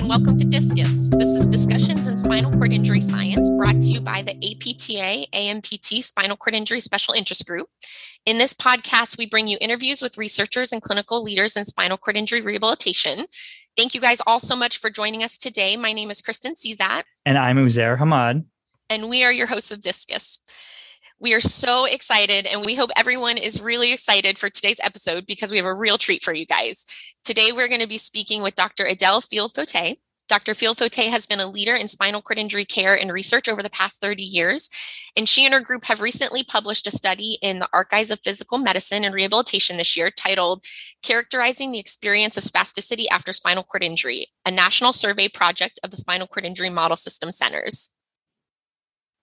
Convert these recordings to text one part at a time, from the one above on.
and welcome to Discus. This is Discussions in Spinal Cord Injury Science brought to you by the APTA ANPT Spinal Cord Injury Special Interest Group. In this podcast, we bring you interviews with researchers and clinical leaders in spinal cord injury rehabilitation. Thank you guys all so much for joining us today. My name is Kristen Cizat. And I'm Uzair Hamad. And we are your hosts of Discus. We are so excited, and we hope everyone is really excited for today's episode because we have a real treat for you guys. Today, we're going to be speaking with Dr. Edelle Field Fote. Dr. Field Fote has been a leader in spinal cord injury care and research over the past 30 years, and she and her group have recently published a study in the Archives of Physical Medicine and Rehabilitation this year titled Characterizing the Experience of Spasticity After Spinal Cord Injury, a national survey project of the Spinal Cord Injury Model System Centers.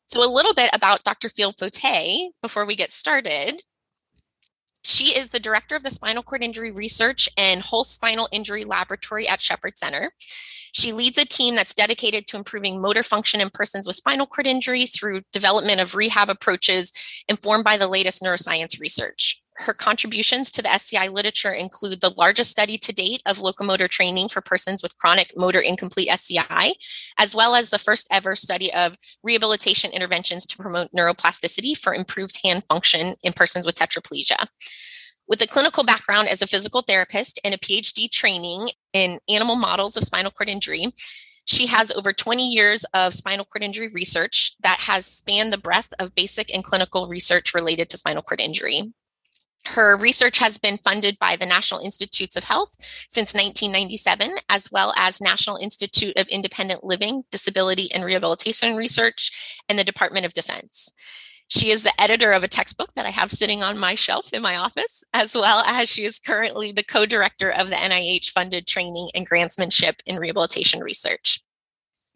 So, a little bit about Dr. Field Fote before we get started. She is the director of the Spinal Cord Injury Research and Hulse Spinal Injury Laboratory at Shepherd Center. She leads a team that's dedicated to improving motor function in persons with spinal cord injury through development of rehab approaches informed by the latest neuroscience research. Her contributions to the SCI literature include the largest study to date of locomotor training for persons with chronic motor incomplete SCI, as well as the first ever study of rehabilitation interventions to promote neuroplasticity for improved hand function in persons with tetraplegia. With a clinical background as a physical therapist and a PhD training in animal models of spinal cord injury, she has over 20 years of spinal cord injury research that has spanned the breadth of basic and clinical research related to spinal cord injury. Her research has been funded by the National Institutes of Health since 1997, as well as National Institute of Independent Living, Disability and Rehabilitation Research, and the Department of Defense. She is the editor of a textbook that I have sitting on my shelf in my office, as well as she is currently the co director of the NIH funded training and grantsmanship in rehabilitation research.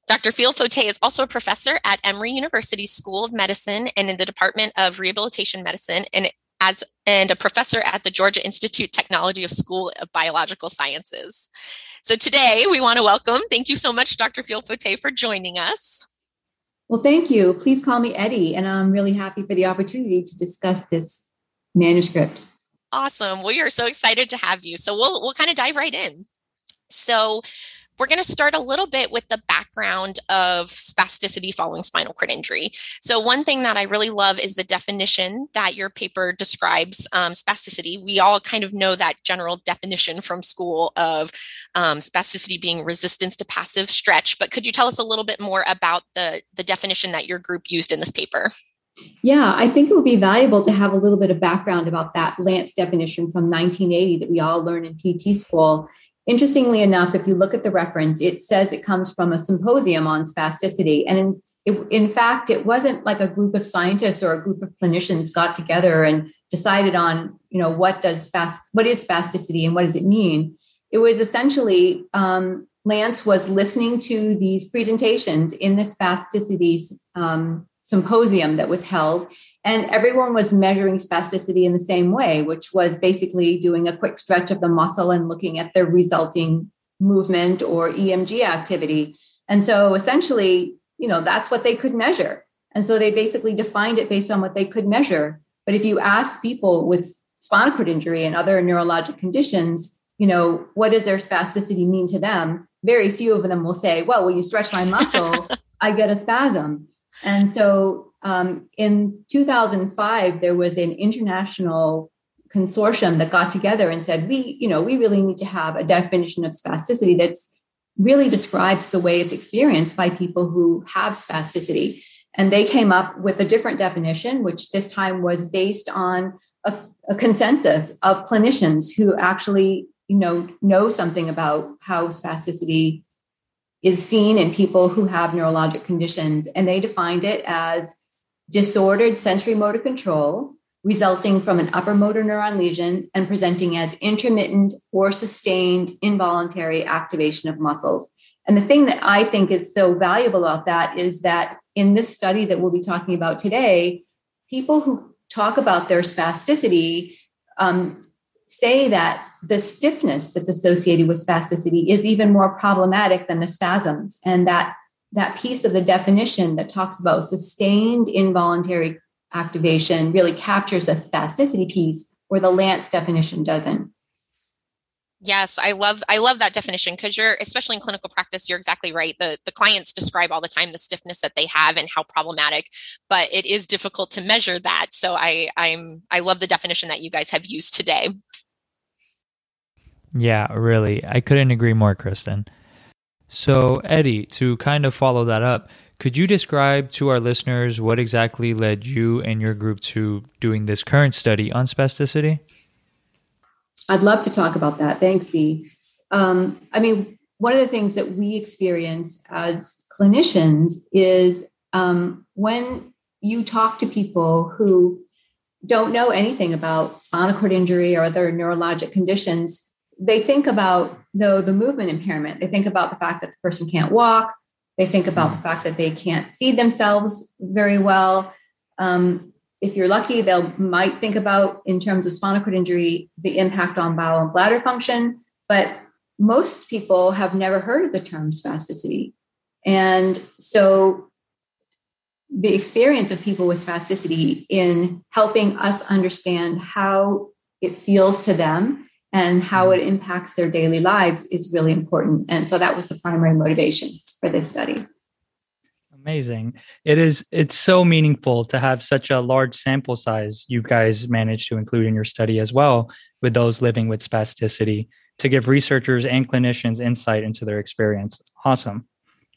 Dr. Field Fote is also a professor at Emory University School of Medicine and in the Department of Rehabilitation Medicine and as and a professor at the Georgia Institute Technology of School of Biological Sciences. So today we want to welcome, thank you so much, Dr. Field Fote, for joining us. Well, thank you. Please call me Eddie, and I'm really happy for the opportunity to discuss this manuscript. Awesome. We are so excited to have you. So we'll we'll kind of dive right in. So we're going to start a little bit with the background of spasticity following spinal cord injury. So, one thing that I really love is the definition that your paper describes um, spasticity. We all kind of know that general definition from school of um, spasticity being resistance to passive stretch, but could you tell us a little bit more about the, the definition that your group used in this paper? Yeah, I think it would be valuable to have a little bit of background about that Lance definition from 1980 that we all learn in PT school. Interestingly enough, if you look at the reference, it says it comes from a symposium on spasticity. And in, it, in fact, it wasn't like a group of scientists or a group of clinicians got together and decided on, you know, what does spast, what is spasticity and what does it mean? It was essentially um, Lance was listening to these presentations in the spasticity um, symposium that was held and everyone was measuring spasticity in the same way, which was basically doing a quick stretch of the muscle and looking at the resulting movement or EMG activity. And so essentially, you know, that's what they could measure. And so they basically defined it based on what they could measure. But if you ask people with spinal cord injury and other neurologic conditions, you know, what does their spasticity mean to them? Very few of them will say, well, when you stretch my muscle, I get a spasm. And so um, in 2005, there was an international consortium that got together and said, we, you know, we really need to have a definition of spasticity that's really describes the way it's experienced by people who have spasticity. And they came up with a different definition, which this time was based on a, a consensus of clinicians who actually, you know, know something about how spasticity is seen in people who have neurologic conditions. And they defined it as disordered sensory motor control resulting from an upper motor neuron lesion and presenting as intermittent or sustained involuntary activation of muscles. And the thing that I think is so valuable about that is that in this study that we'll be talking about today, people who talk about their spasticity um, say that the stiffness that's associated with spasticity is even more problematic than the spasms, and that that piece of the definition that talks about sustained involuntary activation really captures a spasticity piece where the Lance definition doesn't. Yes, I love I love that definition because you're especially in clinical practice, you're exactly right. The the clients describe all the time the stiffness that they have and how problematic, but it is difficult to measure that. So I I'm I love the definition that you guys have used today. Yeah, really. I couldn't agree more, Kristen. So, Eddie, to kind of follow that up, could you describe to our listeners what exactly led you and your group to doing this current study on spasticity? I'd love to talk about that. Thanks, E. Um, I mean, one of the things that we experience as clinicians is um, when you talk to people who don't know anything about spinal cord injury or other neurologic conditions, they think about no the movement impairment. They think about the fact that the person can't walk. They think about the fact that they can't feed themselves very well. Um, if you're lucky, they'll might think about in terms of spinal cord injury the impact on bowel and bladder function. But most people have never heard of the term spasticity, and so the experience of people with spasticity in helping us understand how it feels to them and how it mm-hmm. impacts their daily lives is really important. And so that was the primary motivation for this study. Amazing. It is it's so meaningful to have such a large sample size you guys managed to include in your study as well with those living with spasticity to give researchers and clinicians insight into their experience. Awesome.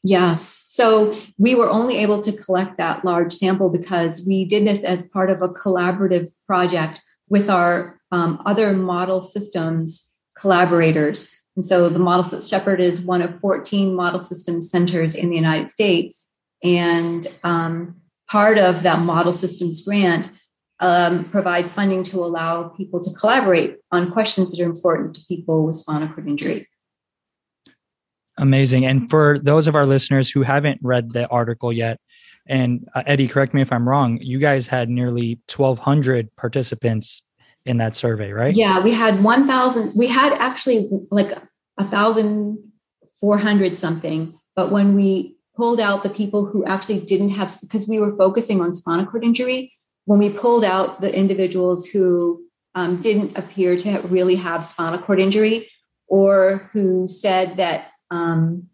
Yes. So we were only able to collect that large sample because we did this as part of a collaborative project with our um, other model systems collaborators. And so the model Shepherd is one of 14 model systems centers in the United States. And um, part of that model systems grant um, provides funding to allow people to collaborate on questions that are important to people with spinal cord injury. Amazing. And for those of our listeners who haven't read the article yet, and uh, Eddie, correct me if I'm wrong, you guys had nearly 1,200 participants in that survey, right? Yeah, we had 1,000. We had actually like a thousand four hundred something, but when we pulled out the people who actually didn't have, because we were focusing on spinal cord injury, when we pulled out the individuals who um, didn't appear to really have spinal cord injury or who said that um,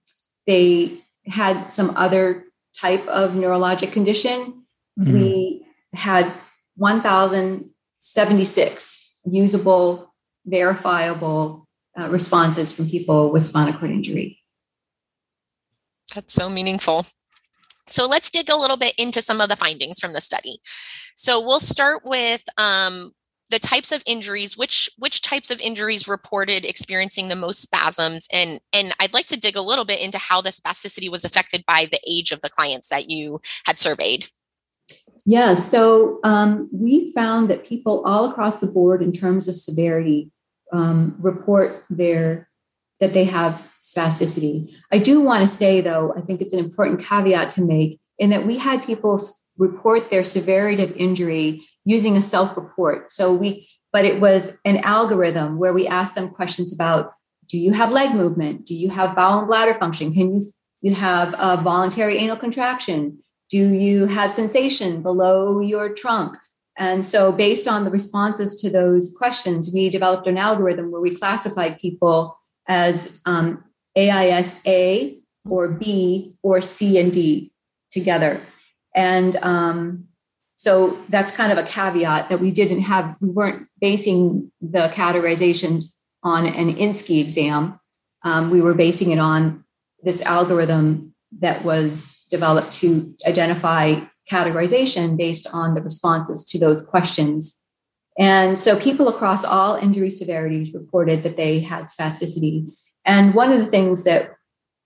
they had some other type of neurologic condition, mm-hmm. we had 1,076 usable, verifiable uh, responses from people with spinal cord injury. That's so meaningful. So let's dig a little bit into some of the findings from the study. So we'll start with um, the types of injuries which which types of injuries reported experiencing the most spasms? And and i'd like to dig a little bit into how the spasticity was affected by the age of the clients that you had surveyed. Yeah so um, we found that people all across the board in terms of severity um, report their that they have spasticity. I do want to say though i think it's an important caveat to make in that we had people report their severity of injury using a self report. So we, but it was an algorithm where we asked them questions about do you have leg movement? Do you have bowel and bladder function? Can you, you have a voluntary anal contraction? Do you have sensation below your trunk? And so, based on the responses to those questions, we developed an algorithm where we classified people as um, AIS-A or B or C and D together. And um, so that's kind of a caveat that we didn't have, we weren't basing the categorization on an ISNCSCI exam. Um, we were basing it on this algorithm that was developed to identify categorization based on the responses to those questions. And so people across all injury severities reported that they had spasticity. And one of the things that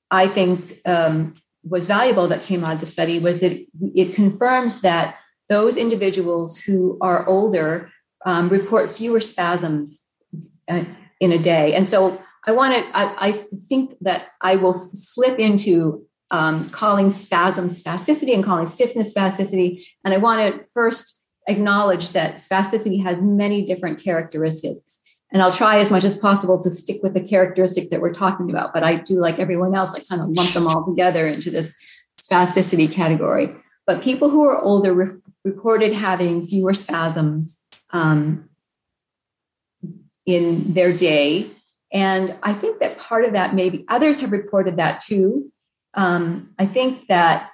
I think um, was valuable that came out of the study was that it confirms that those individuals who are older um, report fewer spasms uh, in a day. And so I want to, I, I, think that I will slip into um, calling spasm spasticity and calling stiffness spasticity. And I want to first acknowledge that spasticity has many different characteristics. And I'll try as much as possible to stick with the characteristic that we're talking about. But I do, like everyone else, I kind of lump them all together into this spasticity category. But people who are older re- reported having fewer spasms um, in their day. And I think that part of that maybe others have reported that too. Um, I think that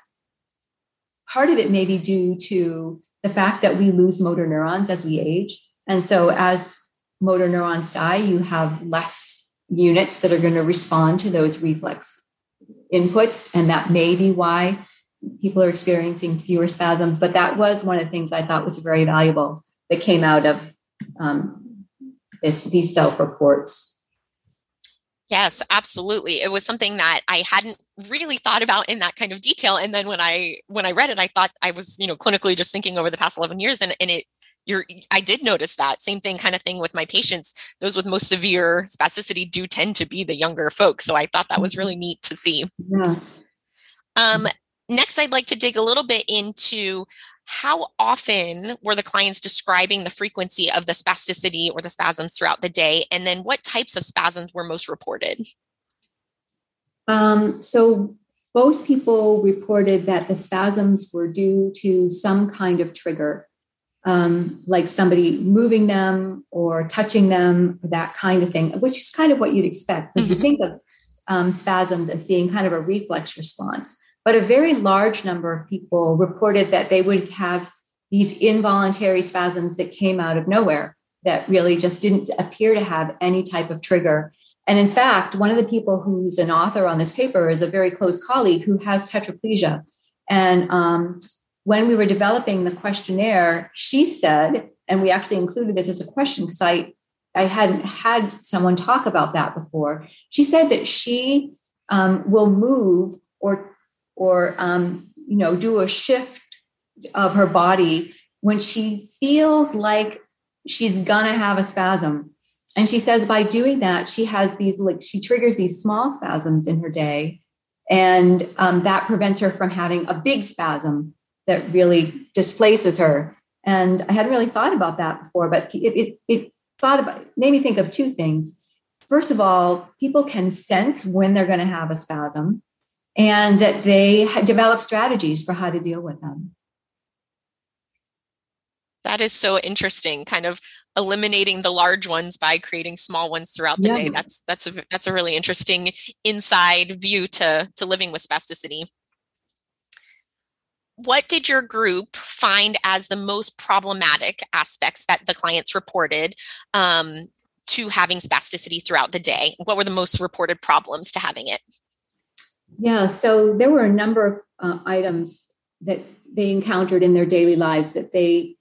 part of it may be due to the fact that we lose motor neurons as we age. And so as motor neurons die, you have less units that are going to respond to those reflex inputs. And that may be why people are experiencing fewer spasms. But that was one of the things I thought was very valuable that came out of um, this, these self reports. Yes, absolutely. It was something that I hadn't really thought about in that kind of detail. And then when I when I read it, I thought I was, you know, clinically just thinking over the past 11 years and, and it you're I did notice that same thing kind of thing with my patients. Those with most severe spasticity do tend to be the younger folks. So I thought that was really neat to see. Yes. Um, next, I'd like to dig a little bit into how often were the clients describing the frequency of the spasticity or the spasms throughout the day? And then what types of spasms were most reported? Um, so, most people reported that the spasms were due to some kind of trigger, um, like somebody moving them or touching them, that kind of thing, which is kind of what you'd expect mm-hmm. you think of um, spasms as being kind of a reflex response. But a very large number of people reported that they would have these involuntary spasms that came out of nowhere that really just didn't appear to have any type of trigger. And in fact, one of the people who's an author on this paper is a very close colleague who has tetraplegia. And um, when we were developing the questionnaire, she said, and we actually included this as a question because I, I hadn't had someone talk about that before. She said that she um, will move or or um, you know do a shift of her body when she feels like she's gonna have a spasm. And she says by doing that she has these like she triggers these small spasms in her day and um, that prevents her from having a big spasm that really displaces her. And i hadn't really thought about that before but it, it, it thought about made me think of two things. First of all people can sense when they're going to have a spasm and that they develop strategies for how to deal with them. That is so interesting. Kind of eliminating the large ones by creating small ones throughout the yes. day. That's that's a that's a really interesting inside view to to living with spasticity. What did your group find as the most problematic aspects that the clients reported um, to having spasticity throughout the day? What were the most reported problems to having it? Yeah, so there were a number of uh, items that they encountered in their daily lives that they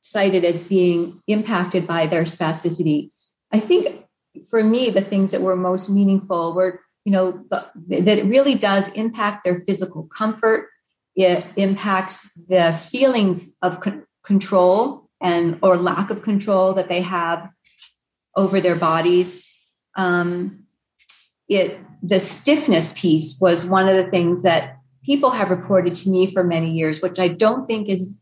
cited as being impacted by their spasticity. I think for me, the things that were most meaningful were, you know, the, that it really does impact their physical comfort. It impacts the feelings of con- control and or lack of control that they have over their bodies. Um, it the stiffness piece was one of the things that people have reported to me for many years, which I don't think is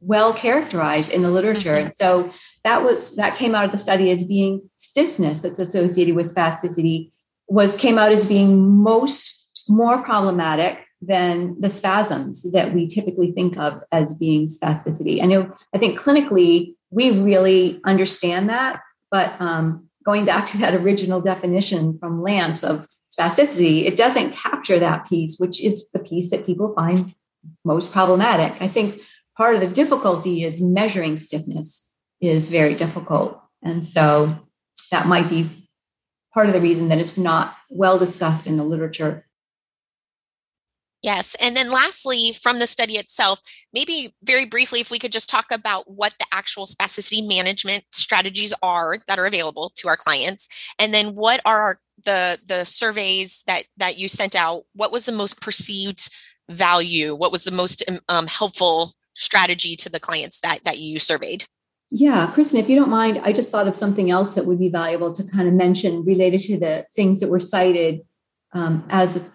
well characterized in the literature. Mm-hmm. And so that was that came out of the study as being stiffness that's associated with spasticity was came out as being most more problematic than the spasms that we typically think of as being spasticity. I know I think clinically we really understand that, but um, going back to that original definition from Lance of spasticity, it doesn't capture that piece, which is the piece that people find most problematic. I think part of the difficulty is measuring stiffness is very difficult. And so that might be part of the reason that it's not well discussed in the literature Yes. And then lastly, from the study itself, maybe very briefly, if we could just talk about what the actual spasticity management strategies are that are available to our clients. And then what are the the surveys that that you sent out? What was the most perceived value? What was the most um, um helpful strategy to the clients that that you surveyed? Yeah, Kristen, if you don't mind, I just thought of something else that would be valuable to kind of mention related to the things that were cited um, as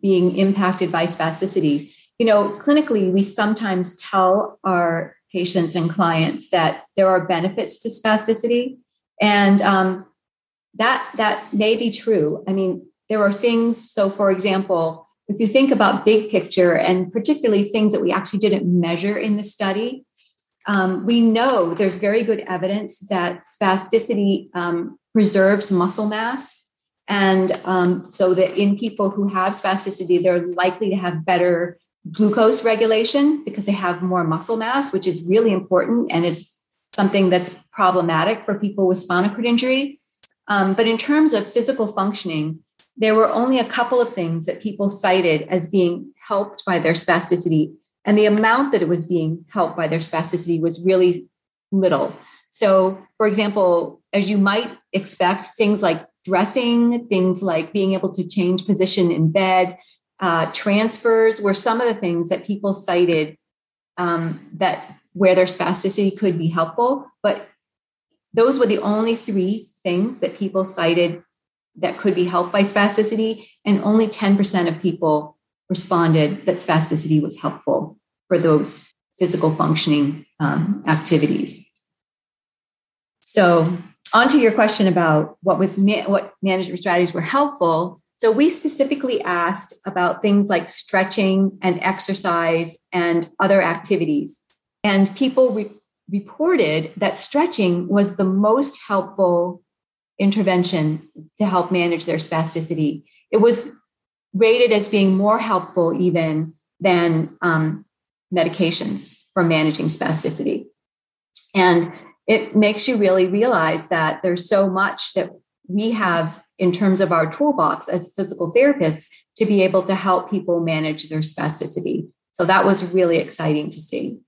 being impacted by spasticity. You know, clinically, we sometimes tell our patients and clients that there are benefits to spasticity, and um, that that may be true. I mean, there are things. So, for example, if you think about big picture, and particularly things that we actually didn't measure in the study, um, we know there's very good evidence that spasticity um, preserves muscle mass. And um, so that in people who have spasticity, they're likely to have better glucose regulation because they have more muscle mass, which is really important and is something that's problematic for people with spinal cord injury. Um, but in terms of physical functioning, there were only a couple of things that people cited as being helped by their spasticity. And the amount that it was being helped by their spasticity was really little. So, for example, as you might expect, things like dressing, things like being able to change position in bed, uh, transfers were some of the things that people cited um, that where their spasticity could be helpful. But those were the only three things that people cited that could be helped by spasticity, and only 10% of people responded that spasticity was helpful for those physical functioning um, activities. So, on to your question about what was ma- what management strategies were helpful. So, we specifically asked about things like stretching and exercise and other activities, and people re- reported that stretching was the most helpful intervention to help manage their spasticity. It was rated as being more helpful even than um, medications for managing spasticity. And it makes you really realize that there's so much that we have in terms of our toolbox as physical therapists to be able to help people manage their spasticity. So that was really exciting to see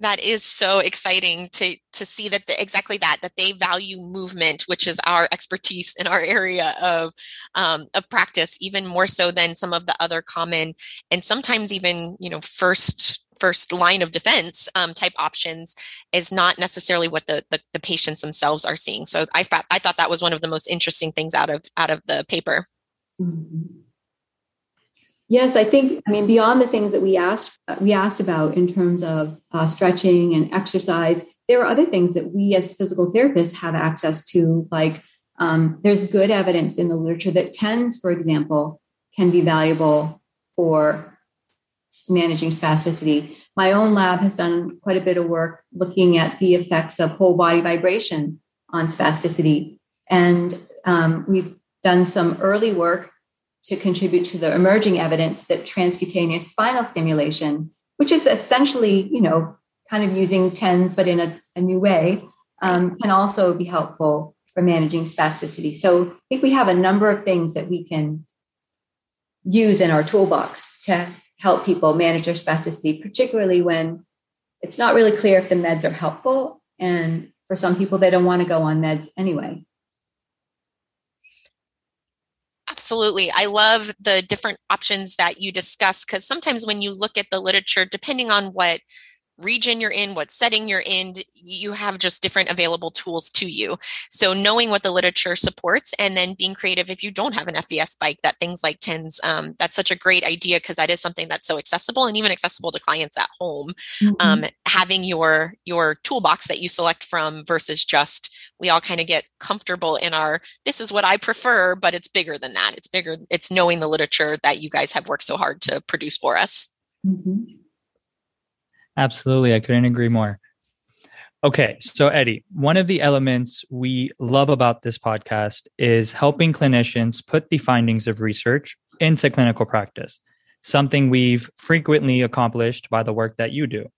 that is so exciting to to see that the, exactly that that they value movement which is our expertise in our area of um, of practice even more so than some of the other common and sometimes even you know first first line of defense um, type options is not necessarily what the, the, the patients themselves are seeing so i thought i thought that was one of the most interesting things out of out of the paper mm-hmm. Yes, I think. I mean, beyond the things that we asked uh, we asked about in terms of uh, stretching and exercise, there are other things that we as physical therapists have access to. Like, um, there's good evidence in the literature that TENS, for example, can be valuable for managing spasticity. My own lab has done quite a bit of work looking at the effects of whole body vibration on spasticity, and um, we've done some early work to contribute to the emerging evidence that transcutaneous spinal stimulation, which is essentially, you know, kind of using TENS but in a, a new way, um, can also be helpful for managing spasticity. So I think we have a number of things that we can use in our toolbox to help people manage their spasticity, particularly when it's not really clear if the meds are helpful. And for some people, they don't want to go on meds anyway. Absolutely. I love the different options that you discuss because sometimes when you look at the literature, depending on what region you're in, what setting you're in, you have just different available tools to you. So knowing what the literature supports and then being creative if you don't have an FES bike, that things like TENS, um, that's such a great idea because that is something that's so accessible and even accessible to clients at home. Mm-hmm. Um, having your your toolbox that you select from versus just we all kind of get comfortable in our this is what I prefer, but it's bigger than that. It's bigger. It's knowing the literature that you guys have worked so hard to produce for us. Mm-hmm. Absolutely. I couldn't agree more. Okay, so Eddie, one of the elements we love about this podcast is helping clinicians put the findings of research into clinical practice, something we've frequently accomplished by the work that you do.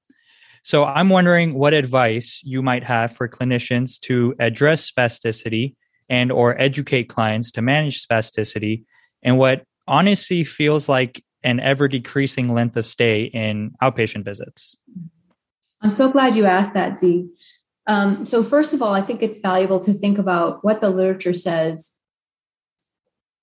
So I'm wondering what advice you might have for clinicians to address spasticity and or educate clients to manage spasticity and what honestly feels like an ever decreasing length of stay in outpatient visits? I'm so glad you asked that, Z. Um, so, first of all, I think it's valuable to think about what the literature says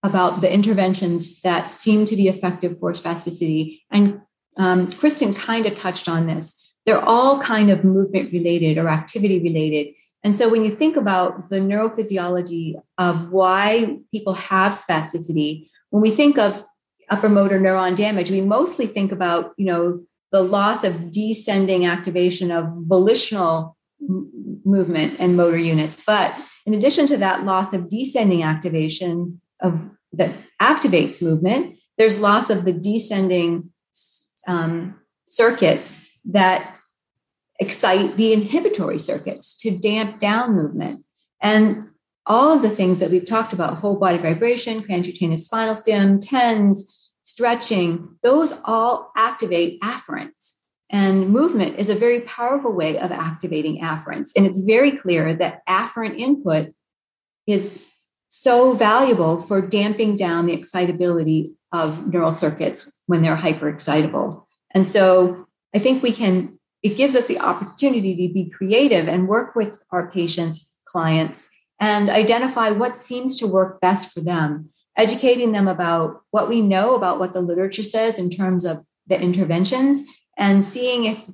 about the interventions that seem to be effective for spasticity. And um, Kristen kind of touched on this. They're all kind of movement related or activity related. And so, when you think about the neurophysiology of why people have spasticity, when we think of upper motor neuron damage, we mostly think about, you know, the loss of descending activation of volitional m- movement and motor units. But in addition to that loss of descending activation of that activates movement, there's loss of the descending um, circuits that excite the inhibitory circuits to damp down movement. And all of the things that we've talked about whole body vibration, transcutaneous spinal stim, TENS, stretching those all activate afferents. And movement is a very powerful way of activating afferents. And it's very clear that afferent input is so valuable for damping down the excitability of neural circuits when they're hyperexcitable. And so I think we can, it gives us the opportunity to be creative and work with our patients, clients, and identify what seems to work best for them, educating them about what we know about what the literature says in terms of the interventions and seeing if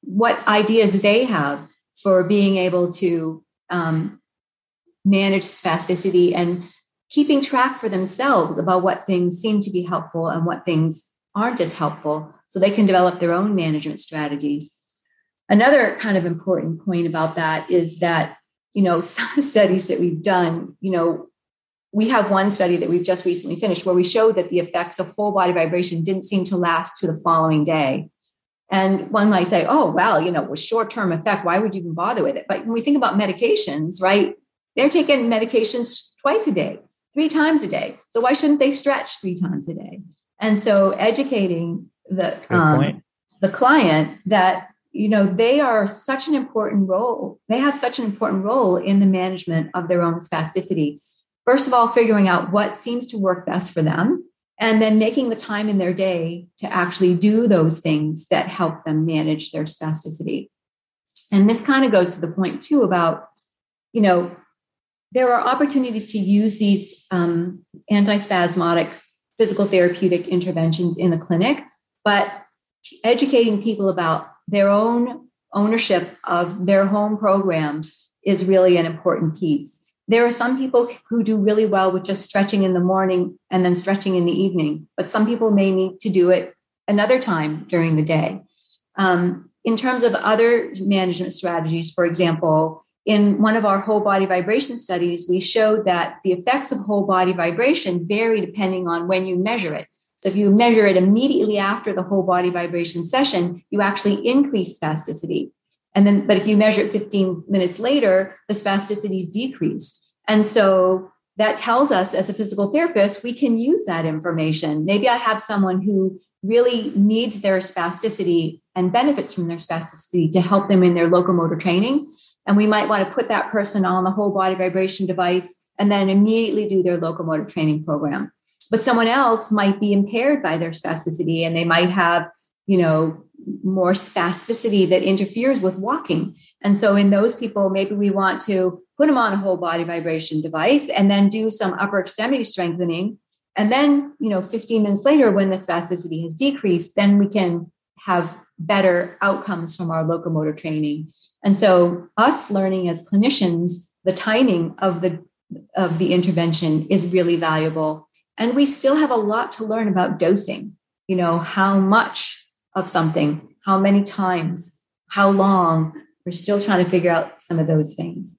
what ideas they have for being able to um, manage spasticity and keeping track for themselves about what things seem to be helpful and what things aren't as helpful so they can develop their own management strategies. Another kind of important point about that is that you know some studies that we've done you know we have one study that we've just recently finished where we showed that the effects of whole body vibration didn't seem to last to the following day and one might say, oh, well, you know, with short term effect, why would you even bother with it? But when we think about medications, right, they're taking medications twice a day, three times a day. So why shouldn't they stretch three times a day? And so educating the, um, the client that, you know, they are such an important role, they have such an important role in the management of their own spasticity. First of all, figuring out what seems to work best for them and then making the time in their day to actually do those things that help them manage their spasticity. And this kind of goes to the point too about, you know, there are opportunities to use these um, antispasmodic physical therapeutic interventions in the clinic, but educating people about their own ownership of their home programs is really an important piece. There are some people who do really well with just stretching in the morning and then stretching in the evening, but some people may need to do it another time during the day. Um, in terms of other management strategies, for example, in one of our whole body vibration studies, we showed that the effects of whole body vibration vary depending on when you measure it. So if you measure it immediately after the whole body vibration session, you actually increase spasticity. And then, but if you measure it 15 minutes later, the spasticity is decreased. And so that tells us as a physical therapist, we can use that information. Maybe I have someone who really needs their spasticity and benefits from their spasticity to help them in their locomotor training. And we might want to put that person on the whole body vibration device and then immediately do their locomotor training program. But someone else might be impaired by their spasticity and they might have, you know, more spasticity that interferes with walking. And so in those people, maybe we want to put them on a whole body vibration device and then do some upper extremity strengthening. And then, you know, 15 minutes later, when the spasticity has decreased, then we can have better outcomes from our locomotor training. And so us learning as clinicians, the timing of the of the intervention is really valuable. And we still have a lot to learn about dosing, you know, how much of something, how many times, how long. We're still trying to figure out some of those things.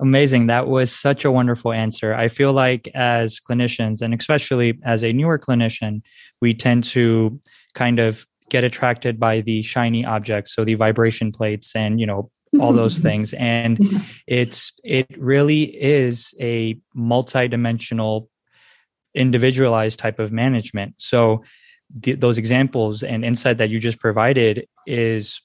Amazing. That was such a wonderful answer. I feel like as clinicians, and especially as a newer clinician, we tend to kind of get attracted by the shiny objects, so the vibration plates and, you know, all those things and it's it really is a multidimensional individualized type of management so those examples and insight that you just provided is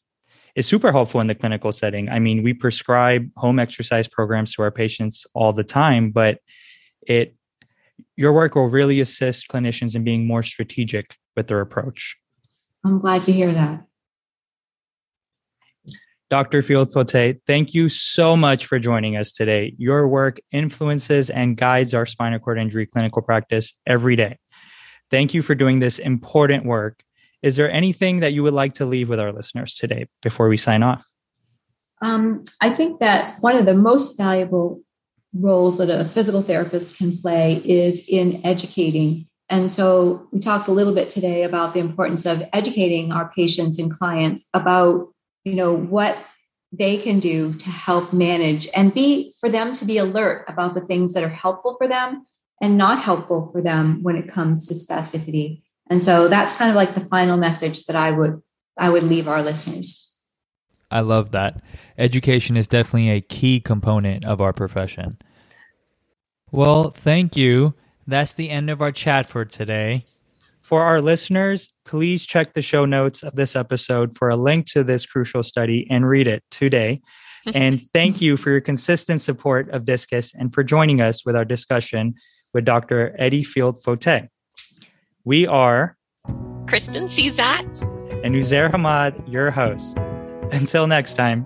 is super helpful in the clinical setting. I mean, we prescribe home exercise programs to our patients all the time, but it your work will really assist clinicians in being more strategic with their approach. I'm glad to hear that. Dr. Fieldfote, thank you so much for joining us today. Your work influences and guides our spinal cord injury clinical practice every day. Thank you for doing this important work. Is there anything that you would like to leave with our listeners today before we sign off? Um, I think that one of the most valuable roles that a physical therapist can play is in educating. And so we talked a little bit today about the importance of educating our patients and clients about, you know, what they can do to help manage and be for them to be alert about the things that are helpful for them and not helpful for them when it comes to spasticity. And so that's kind of like the final message that I would I would leave our listeners. I love that. Education is definitely a key component of our profession. Well, thank you. That's the end of our chat for today. For our listeners, please check the show notes of this episode for a link to this crucial study and read it today. And thank you for your consistent support of Discus and for joining us with our discussion with Dr. Eddie Field Fote. We are Kristen Cizat and Uzair Hamad, your host. Until next time.